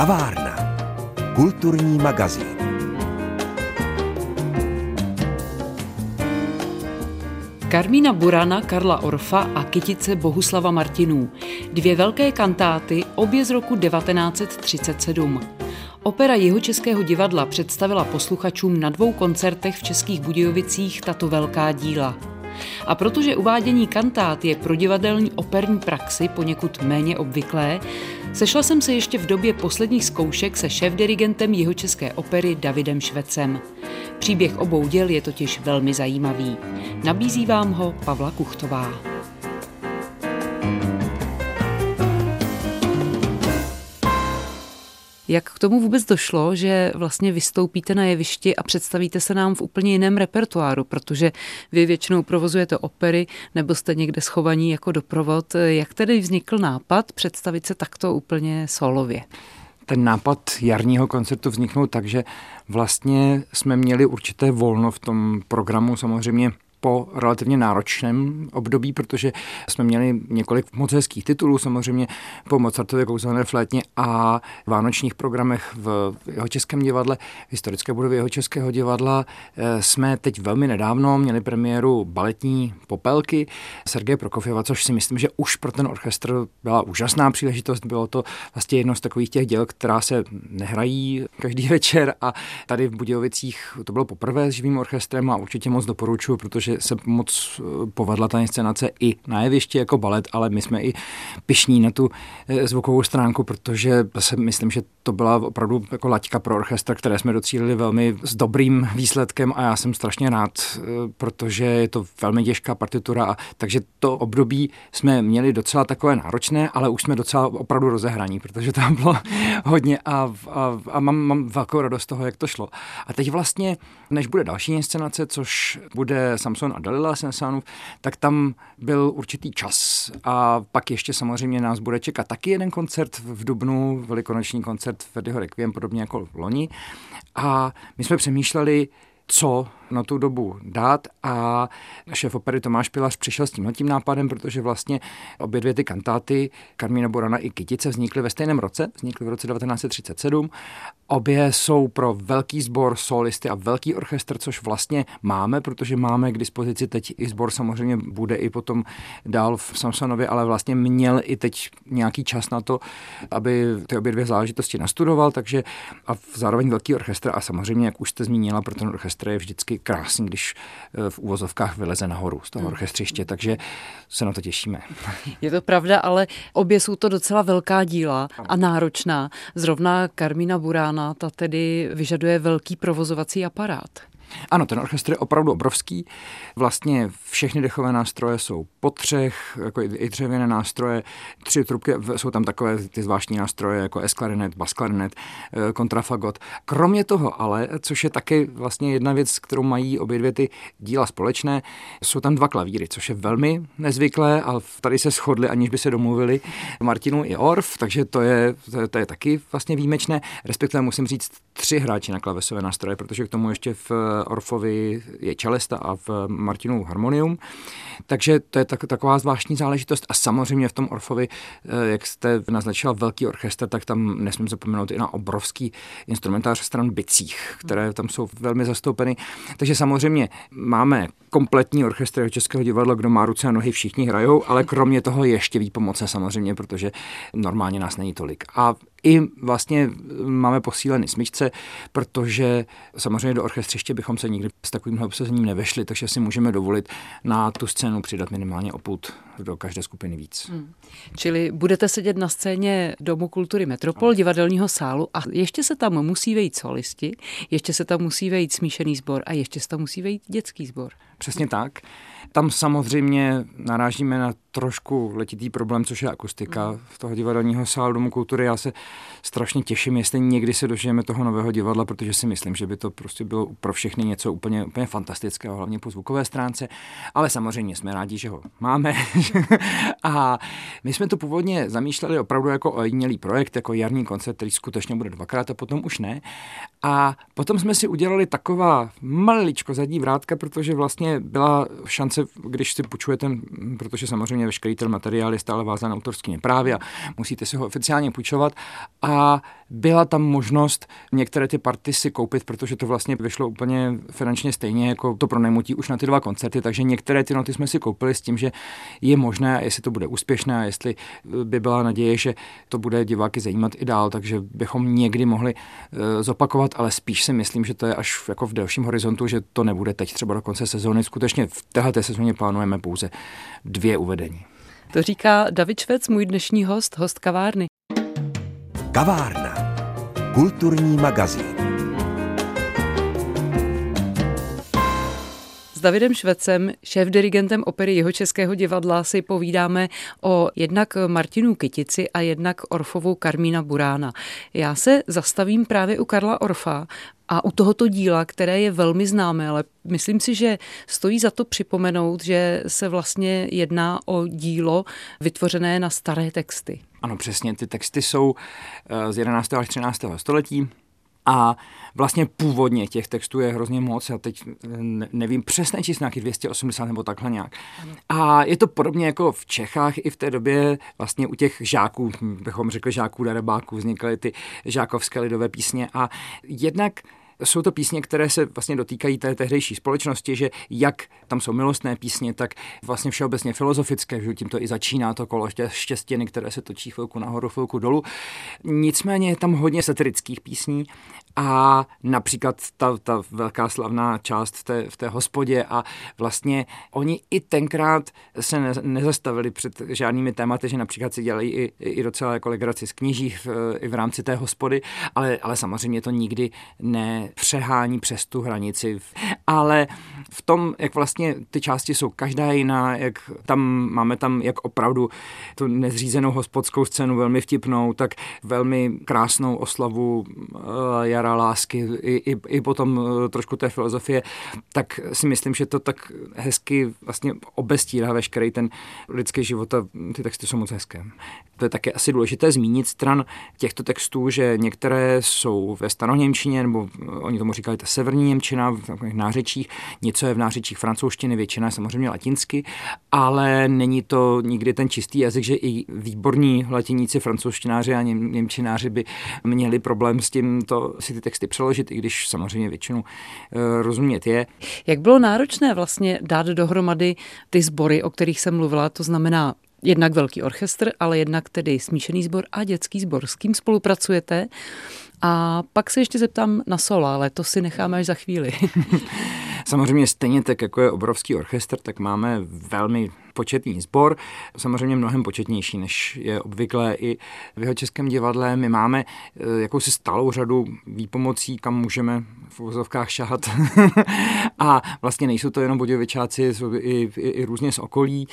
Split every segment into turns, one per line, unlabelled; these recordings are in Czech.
Kavárna. Kulturní magazín.
Karmína Burana, Karla Orfa a Kytice Bohuslava Martinů. Dvě velké kantáty, obě z roku 1937. Opera Jihočeského divadla představila posluchačům na dvou koncertech v Českých Budějovicích tato velká díla. A protože uvádění kantát je pro divadelní operní praxi poněkud méně obvyklé, sešla jsem se ještě v době posledních zkoušek se šéf-dirigentem Jihočeské opery Davidem Švecem. Příběh obou děl je totiž velmi zajímavý. Nabízí vám ho Pavla Kuchtová. Jak k tomu vůbec došlo, že vlastně vystoupíte na jevišti a představíte se nám v úplně jiném repertoáru, protože vy většinou provozujete opery nebo jste někde schovaní jako doprovod. Jak tedy vznikl nápad představit se takto úplně solově?
ten nápad jarního koncertu vzniknul tak, že vlastně jsme měli určité volno v tom programu. Samozřejmě po relativně náročném období, protože jsme měli několik moc hezkých titulů, samozřejmě po Mozartově kouzelné flétně a vánočních programech v jeho českém divadle, v historické budově jeho českého divadla. Eh, jsme teď velmi nedávno měli premiéru baletní popelky Sergeje Prokofjeva, což si myslím, že už pro ten orchestr byla úžasná příležitost. Bylo to vlastně jedno z takových těch děl, která se nehrají každý večer a tady v Budějovicích to bylo poprvé s živým orchestrem a určitě moc doporučuji, protože že se moc eh, povedla ta inscenace i na jevišti jako balet, ale my jsme i pišní na tu eh, zvukovou stránku, protože se myslím, že to byla opravdu jako laťka pro orchestr, které jsme docílili velmi s dobrým výsledkem a já jsem strašně rád, eh, protože je to velmi těžká partitura a takže to období jsme měli docela takové náročné, ale už jsme docela opravdu rozehraní, protože tam bylo hodně a, a, a mám, mám velkou radost z toho, jak to šlo. A teď vlastně, než bude další inscenace, což bude Samsung Samson a Dalila Sensánův, tak tam byl určitý čas. A pak ještě samozřejmě nás bude čekat taky jeden koncert v Dubnu, velikonoční koncert Verdiho Requiem, podobně jako v loni. A my jsme přemýšleli, co na tu dobu dát a šéf opery Tomáš Pilař přišel s tímhle tím nápadem, protože vlastně obě dvě ty kantáty Karmína Borana i Kytice vznikly ve stejném roce, vznikly v roce 1937. Obě jsou pro velký sbor solisty a velký orchestr, což vlastně máme, protože máme k dispozici teď i sbor samozřejmě bude i potom dál v Samsonově, ale vlastně měl i teď nějaký čas na to, aby ty obě dvě záležitosti nastudoval, takže a zároveň velký orchestr a samozřejmě, jak už jste zmínila, pro ten orchestr je vždycky krásný, když eh, v úvozovkách vyleze nahoru z toho hmm. orchestřiště, takže se na to těšíme.
Je to pravda, ale obě jsou to docela velká díla a náročná. Zrovna Karmína Burána, ta tedy vyžaduje velký provozovací aparát.
Ano, ten orchestr je opravdu obrovský. Vlastně všechny dechové nástroje jsou po třech, jako i dřevěné nástroje. Tři trubky, jsou tam takové ty zvláštní nástroje, jako esklarinet, basklarinet, eh, kontrafagot. Kromě toho ale, což je taky vlastně jedna věc, kterou mají obě dvě ty díla společné, jsou tam dva klavíry, což je velmi nezvyklé, ale tady se shodli, aniž by se domluvili Martinu i Orf, takže to je, to je, to je taky vlastně výjimečné. Respektive musím říct tři hráči na klavesové nástroje, protože k tomu ještě v Orfovi je čelesta a v Martinu harmonium. Takže to je tak, taková zvláštní záležitost. A samozřejmě v tom Orfovi, eh, jak jste naznačila velký orchestr, tak tam nesmím zapomenout i na obrovský instrumentář stran bicích, které tam jsou velmi zastoupeny. Takže samozřejmě máme kompletní orchestr Českého divadla, kdo má ruce a nohy, všichni hrajou, ale kromě toho ještě výpomoce samozřejmě, protože normálně nás není tolik. A i vlastně máme posíleny smyčce, protože samozřejmě do orchestřiště bychom se nikdy s takovým obsazením nevešli, takže si můžeme dovolit na tu scénu přidat minimálně oput do každé skupiny víc. Hmm.
Čili budete sedět na scéně Domu kultury Metropol, divadelního sálu a ještě se tam musí vejít solisti, ještě se tam musí vejít smíšený sbor a ještě se tam musí vejít dětský sbor.
Přesně tak. Tam samozřejmě narážíme na trošku letitý problém, což je akustika v toho divadelního sálu Domu kultury. Já se strašně těším, jestli někdy se dožijeme toho nového divadla, protože si myslím, že by to prostě bylo pro všechny něco úplně, úplně fantastického, hlavně po zvukové stránce. Ale samozřejmě jsme rádi, že ho máme. a my jsme to původně zamýšleli opravdu jako ojedinělý projekt, jako jarní koncert, který skutečně bude dvakrát a potom už ne. A potom jsme si udělali taková maličko zadní vrátka, protože vlastně byla šance, když si půjčujete, protože samozřejmě veškerý ten materiál je stále vázán autorskými právy a musíte si ho oficiálně půjčovat. A byla tam možnost některé ty party si koupit, protože to vlastně vyšlo úplně finančně stejně jako to pronajmutí už na ty dva koncerty, takže některé ty noty jsme si koupili s tím, že je možné, jestli to bude úspěšné a jestli by byla naděje, že to bude diváky zajímat i dál, takže bychom někdy mohli uh, zopakovat, ale spíš si myslím, že to je až jako v delším horizontu, že to nebude teď třeba do konce sezóny. Skutečně v této sezóně plánujeme pouze dvě uvedení.
To říká David Švec, můj dnešní host, host kavárny.
Kavárna. Kulturní magazín.
S Davidem Švecem, šéf-dirigentem opery jeho českého divadla, si povídáme o jednak Martinu Kytici a jednak Orfovu Karmína Burána. Já se zastavím právě u Karla Orfa a u tohoto díla, které je velmi známé, ale myslím si, že stojí za to připomenout, že se vlastně jedná o dílo vytvořené na staré texty.
Ano, přesně. Ty texty jsou eh, z 11. až 13. století. A vlastně původně těch textů je hrozně moc, já teď eh, nevím přesné číslo, nějaký 280 nebo takhle nějak. A je to podobně jako v Čechách i v té době vlastně u těch žáků, bychom řekli žáků, darebáků, vznikaly ty žákovské lidové písně a jednak jsou to písně, které se vlastně dotýkají té tehdejší společnosti, že jak tam jsou milostné písně, tak vlastně všeobecně filozofické, že tím to i začíná to kolo štěstěny, které se točí chvilku nahoru, chvilku dolů. Nicméně je tam hodně satirických písní a například ta, ta velká slavná část v té, v té hospodě a vlastně oni i tenkrát se ne, nezastavili před žádnými tématy, že například si dělají i, i docela jako legraci z kněží v, i v rámci té hospody, ale, ale samozřejmě to nikdy nepřehání přes tu hranici. Ale v tom, jak vlastně ty části jsou každá jiná, jak tam máme tam jak opravdu tu nezřízenou hospodskou scénu velmi vtipnou, tak velmi krásnou oslavu uh, jara lásky i, i, i potom eh, trošku té filozofie, tak si myslím, že to tak hezky vlastně obestírá veškerý ten lidský život a ty texty jsou moc hezké. To je také asi důležité zmínit stran těchto textů, že některé jsou ve staroněmčině, nebo oni tomu říkali ta severní Němčina v takových nářečích, něco je v nářečích francouzštiny, většina je samozřejmě latinsky, ale není to nikdy ten čistý jazyk, že i výborní latiníci, francouzštináři a něm, němčináři by měli problém s tím to si ty texty přeložit, i když samozřejmě většinu e, rozumět je.
Jak bylo náročné vlastně dát dohromady ty sbory, o kterých jsem mluvila, to znamená jednak velký orchestr, ale jednak tedy smíšený sbor a dětský sbor. S kým spolupracujete? A pak se ještě zeptám na solo, ale to si necháme až za chvíli.
Samozřejmě stejně tak, jako je obrovský orchestr, tak máme velmi početný sbor, samozřejmě mnohem početnější, než je obvyklé i v jeho českém divadle. My máme eh, jakousi stálou řadu výpomocí, kam můžeme v uvozovkách šahat. a vlastně nejsou to jenom budějovičáci, jsou i, i, i různě z okolí.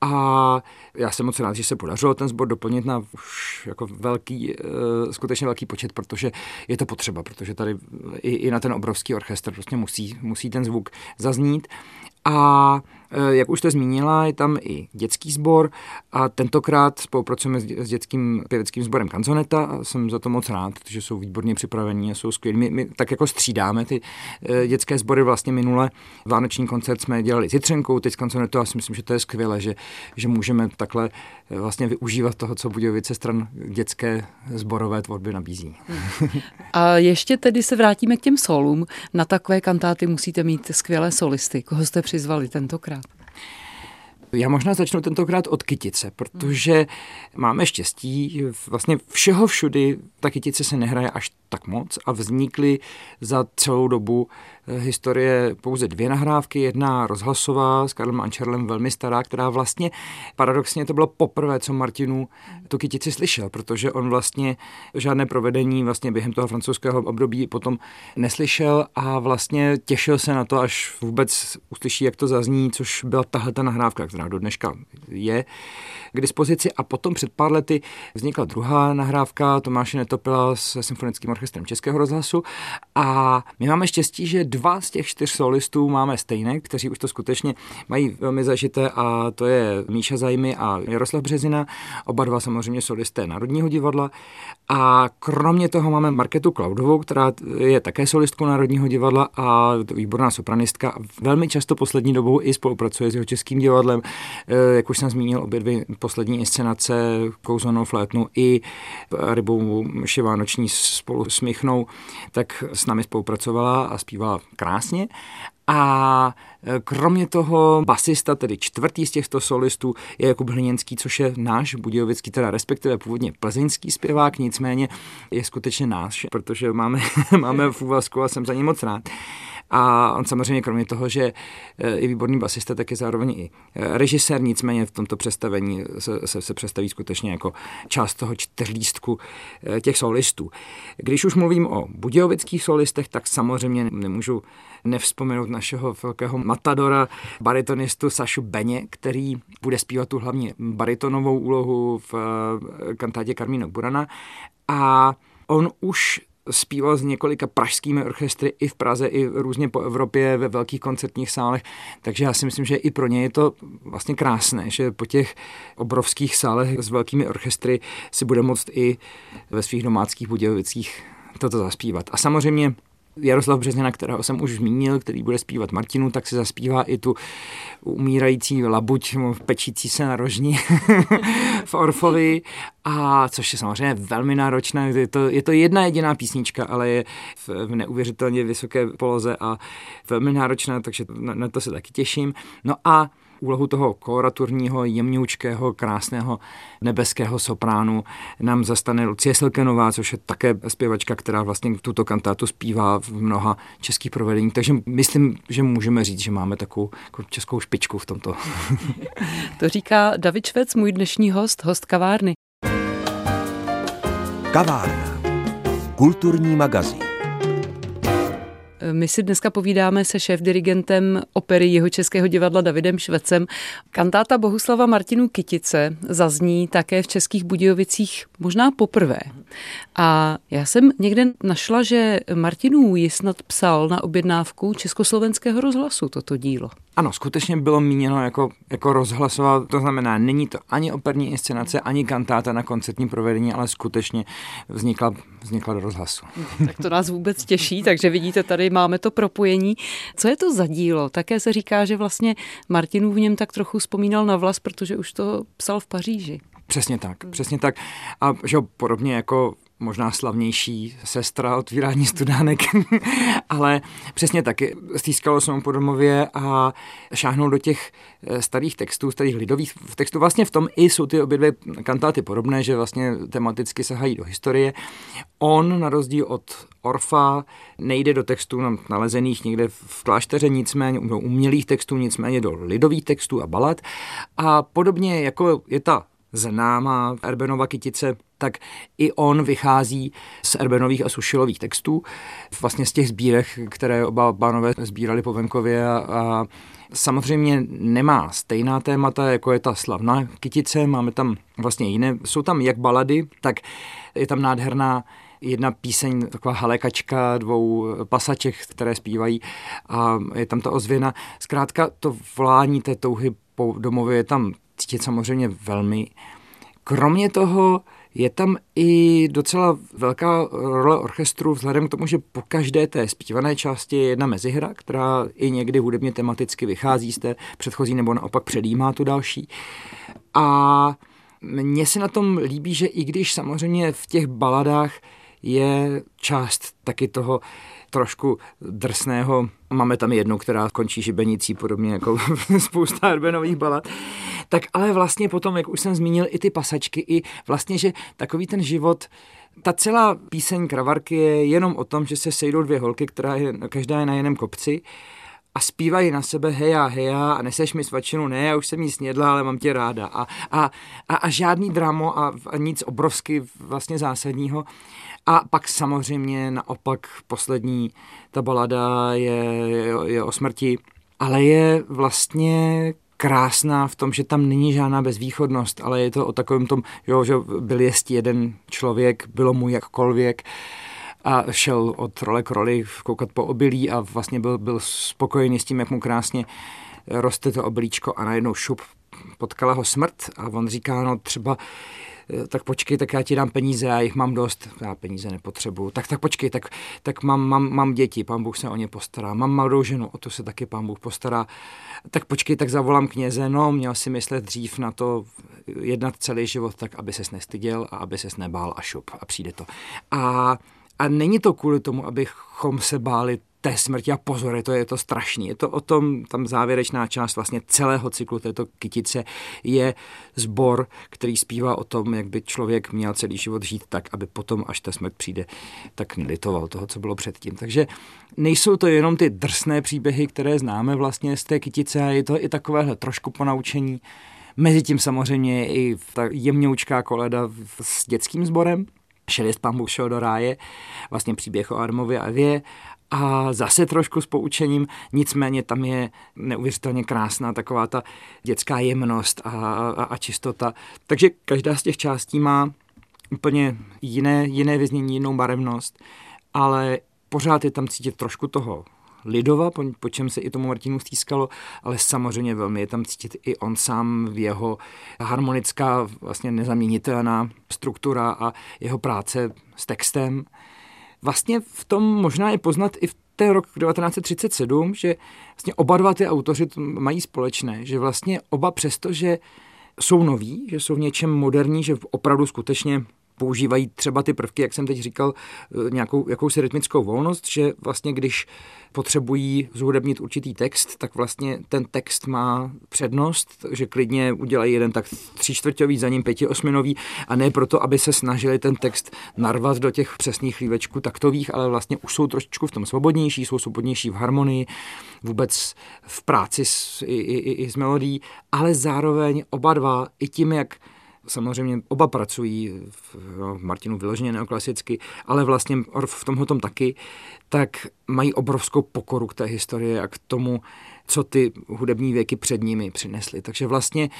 A já jsem moc rád, že se podařilo ten sbor doplnit na už jako velký, eh, skutečně velký počet, protože je to potřeba, protože tady i, i na ten obrovský orchestr prostě musí, musí ten zvuk zaznít. A jak už jste zmínila, je tam i dětský sbor a tentokrát spolupracujeme s dětským pěveckým sborem Kanzoneta a jsem za to moc rád, že jsou výborně připravení a jsou skvělí. My, my tak jako střídáme ty eh, dětské sbory. Vlastně minule vánoční koncert jsme dělali s Jitřenkou, teď s Kanzonetou a si myslím, že to je skvělé, že, že můžeme takhle eh, vlastně využívat toho, co Budějovice stran dětské sborové tvorby nabízí.
A ještě tedy se vrátíme k těm solům. Na takové kantáty musíte mít skvělé solisty. Koho jste přizvali tentokrát?
Já možná začnu tentokrát od kytice, protože máme štěstí, vlastně všeho všudy ta kytice se nehraje až tak moc a vznikly za celou dobu eh, historie pouze dvě nahrávky. Jedna rozhlasová s Karlem Ančerlem, velmi stará, která vlastně paradoxně to bylo poprvé, co Martinu tu kytici slyšel, protože on vlastně žádné provedení vlastně během toho francouzského období potom neslyšel a vlastně těšil se na to, až vůbec uslyší, jak to zazní, což byla tahle ta nahrávka, která do dneška je k dispozici. A potom před pár lety vznikla druhá nahrávka Tomáše Netopila se symfonickým orchestrem Českého rozhlasu a my máme štěstí, že dva z těch čtyř solistů máme stejné, kteří už to skutečně mají velmi zažité a to je Míša Zajmy a Jaroslav Březina, oba dva samozřejmě solisté Národního divadla a kromě toho máme Marketu Klaudovou, která je také solistkou Národního divadla a výborná sopranistka. Velmi často poslední dobou i spolupracuje s jeho českým divadlem. Eh, jak už jsem zmínil, obě dvě poslední inscenace Kouzelnou flétnu i Rybou Šivánoční spolu s Michnou, tak s námi spolupracovala a zpívala krásně. A e, kromě toho basista, tedy čtvrtý z těchto solistů, je Jakub Hliněnský, což je náš budějovický, teda respektive původně plzeňský zpěvák, nicméně je skutečně náš, protože máme, máme v úvazku a jsem za ním moc rád. A on samozřejmě kromě toho, že e, je výborný basista, tak je zároveň i e, režisér, nicméně v tomto představení se, se, se představí skutečně jako část toho čtyřlístku těch solistů. Když už mluvím o budějovických solistech, tak samozřejmě nemůžu nevzpomenout našeho velkého matadora, baritonistu Sašu Beně, který bude zpívat tu hlavní baritonovou úlohu v kantátě Carmino Burana. A on už zpíval s několika pražskými orchestry i v Praze, i různě po Evropě ve velkých koncertních sálech, takže já si myslím, že i pro ně je to vlastně krásné, že po těch obrovských sálech s velkými orchestry si bude moct i ve svých domáckých Budějovicích toto zaspívat. A samozřejmě Jaroslav Březina, kterého jsem už zmínil, který bude zpívat Martinu, tak si zaspívá i tu umírající labuť, pečící se na rožní v Orfovi, a což je samozřejmě velmi náročné. Je to, je to jedna jediná písnička, ale je v, v neuvěřitelně vysoké poloze a velmi náročná, takže na, na to se taky těším. No a úlohu toho koloraturního, jemňoučkého, krásného nebeského sopránu nám zastane Lucie Silkenová, což je také zpěvačka, která vlastně tuto kantátu zpívá v mnoha českých provedeních. Takže myslím, že můžeme říct, že máme takovou jako českou špičku v tomto.
to říká David Švec, můj dnešní host, host kavárny.
Kavárna. Kulturní magazín.
My si dneska povídáme se šéf-dirigentem opery jeho českého divadla Davidem Švecem. Kantáta Bohuslava Martinu Kytice zazní také v Českých Budějovicích možná poprvé. A já jsem někde našla, že Martinů ji snad psal na objednávku Československého rozhlasu toto dílo.
Ano, skutečně bylo míněno jako, jako rozhlasová, to znamená, není to ani operní inscenace, ani kantáta na koncertní provedení, ale skutečně vznikla, vznikla do rozhlasu.
Tak to nás vůbec těší, takže vidíte, tady máme to propojení. Co je to za dílo? Také se říká, že vlastně Martinů v něm tak trochu vzpomínal na vlas, protože už to psal v Paříži.
Přesně tak, přesně tak. A že podobně jako možná slavnější sestra otvírání studánek, ale přesně taky stýskalo se mu po domově a šáhnul do těch eh, starých textů, starých lidových textů. Vlastně v tom i jsou ty obě dvě kantáty podobné, že vlastně tematicky sahají do historie. On, na rozdíl od Orfa, nejde do textů nalezených někde v klášteře, nicméně do umělých textů, nicméně do lidových textů a balad. A podobně jako je ta známá Erbenova kytice, tak i on vychází z Erbenových a Sušilových textů, vlastně z těch sbírek, které oba pánové sbírali po venkově a, a samozřejmě nemá stejná témata, jako je ta slavná kytice, máme tam vlastně jiné, jsou tam jak balady, tak je tam nádherná jedna píseň, taková halekačka dvou pasaček, které zpívají a je tam ta ozvěna. Zkrátka to volání té touhy po domově je tam cítit samozřejmě velmi. Kromě toho je tam i docela velká role orchestru vzhledem k tomu, že po každé té zpívané části je jedna mezihra, která i někdy hudebně tematicky vychází z té předchozí nebo naopak předjímá tu další. A mně se na tom líbí, že i když samozřejmě v těch baladách je část taky toho trošku drsného. Máme tam jednu, která končí žibenicí, podobně jako spousta Erbenových balad. Tak ale vlastně potom, jak už jsem zmínil, i ty pasačky, i vlastně, že takový ten život, ta celá píseň Kravarky je jenom o tom, že se sejdou dvě holky, která je, každá je na jiném kopci a zpívají na sebe heja, heja a neseš mi svačinu, ne, já už jsem jí snědla, ale mám tě ráda. A, a, a, a žádný dramo a, a nic obrovsky vlastně zásadního. A pak samozřejmě naopak poslední, ta balada je, je, je o smrti, ale je vlastně krásná v tom, že tam není žádná bezvýchodnost, ale je to o takovém tom, jo, že byl jest jeden člověk, bylo mu jakkoliv a šel od role k roli koukat po obilí a vlastně byl, byl spokojený s tím, jak mu krásně roste to obilíčko a najednou šup potkala ho smrt a on říká, no třeba Eh, tak počkej, tak já ti dám peníze, já jich mám dost, já peníze nepotřebuju. Tak, tak počkej, tak, tak mám, mám, mám děti, pán Bůh se o ně postará. Mám mladou ženu, o to se taky pán Bůh postará. Tak počkej, tak zavolám kněze, no, měl si myslet dřív na to jednat celý život tak, aby ses nestyděl a aby ses nebál a šup a přijde to. A a není to kvůli tomu, abychom se báli té smrti a pozor, je to, je to strašný. Je to o tom, tam závěrečná část vlastně celého cyklu této kytice je zbor, který zpívá o tom, jak by člověk měl celý život žít tak, aby potom, až ta smrt přijde, tak nelitoval toho, co bylo předtím. Takže nejsou to jenom ty drsné příběhy, které známe vlastně z té kytice, a je to i takovéhle trošku ponaučení. Mezi tím samozřejmě i ta jemňoučká koleda s dětským sborem, Šelist pán Bůh šel do ráje, vlastně příběh o Adamovi a Evě a zase trošku s poučením, nicméně tam je neuvěřitelně krásná taková ta dětská jemnost a, a, a čistota. Takže každá z těch částí má úplně jiné, jiné vyznění, jinou barevnost, ale pořád je tam cítit trošku toho lidova, po, po čem se i tomu Martinu stýskalo, ale samozřejmě velmi je tam cítit i on sám v jeho harmonická, vlastně nezaměnitelná struktura a jeho práce s textem. Vlastně v tom možná je poznat i v ten rok 1937, že vlastně oba dva ty autoři mají společné, že vlastně oba přesto, že jsou noví, že jsou v něčem moderní, že opravdu skutečně používají třeba ty prvky, jak jsem teď říkal, eh, nějakou jakousi rytmickou volnost, že vlastně když potřebují zhudebnit určitý text, tak vlastně ten text má přednost, že klidně udělají jeden tak tříčtvrťový, za ním pětiosminový a ne proto, aby se snažili ten text narvat do těch přesných lívečků taktových, ale vlastně už jsou trošičku v tom svobodnější, jsou svobodnější v harmonii, vůbec v práci s, i, i, i s melodií, ale zároveň oba dva i tím, jak samozřejmě oba pracují, v, no, Martinu vyloženě neoklasicky, ale vlastně v tomhle tom taky, tak mají obrovskou pokoru k té historii a k tomu, co ty hudební věky před nimi přinesly. Takže vlastně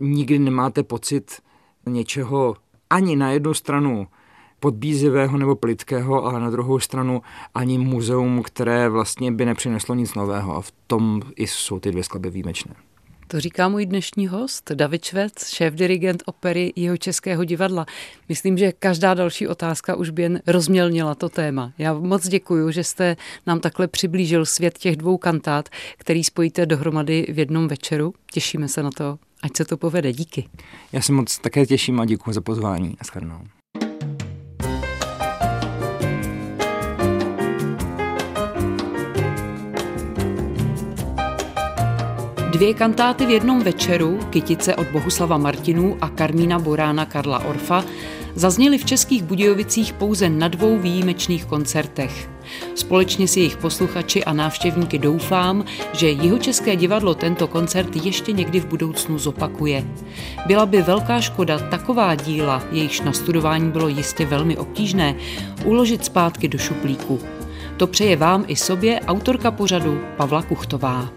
nikdy nemáte pocit něčeho ani na jednu stranu podbízivého nebo plitkého, ale na druhou stranu ani muzeum, které vlastně by nepřineslo nic nového. A v tom i jsou ty dvě skladby výjimečné.
To říká můj dnešní host, David Švec, šéf-dirigent opery jeho Českého divadla. Myslím, že každá další otázka už by jen rozmělnila to téma. Já moc děkuji, že jste nám takhle přiblížil svět těch dvou kantát, který spojíte dohromady v jednom večeru. Těšíme se na to, ať se to povede. Díky.
Já se moc také těším a děkuji za pozvání. Naschledanou.
Dvě kantáty v jednom večeru, Kytice od Bohuslava Martinů a Karmína Borána Karla Orfa, zazněly v Českých Budějovicích pouze na dvou výjimečných koncertech. Společně s jejich posluchači a návštěvníky doufám, že Jihočeské divadlo tento koncert ještě někdy v budoucnu zopakuje. Byla by velká škoda taková díla, jejichž nastudování bylo jistě velmi obtížné, uložit zpátky do šuplíku. To přeje vám i sobě autorka pořadu Pavla Kuchtová.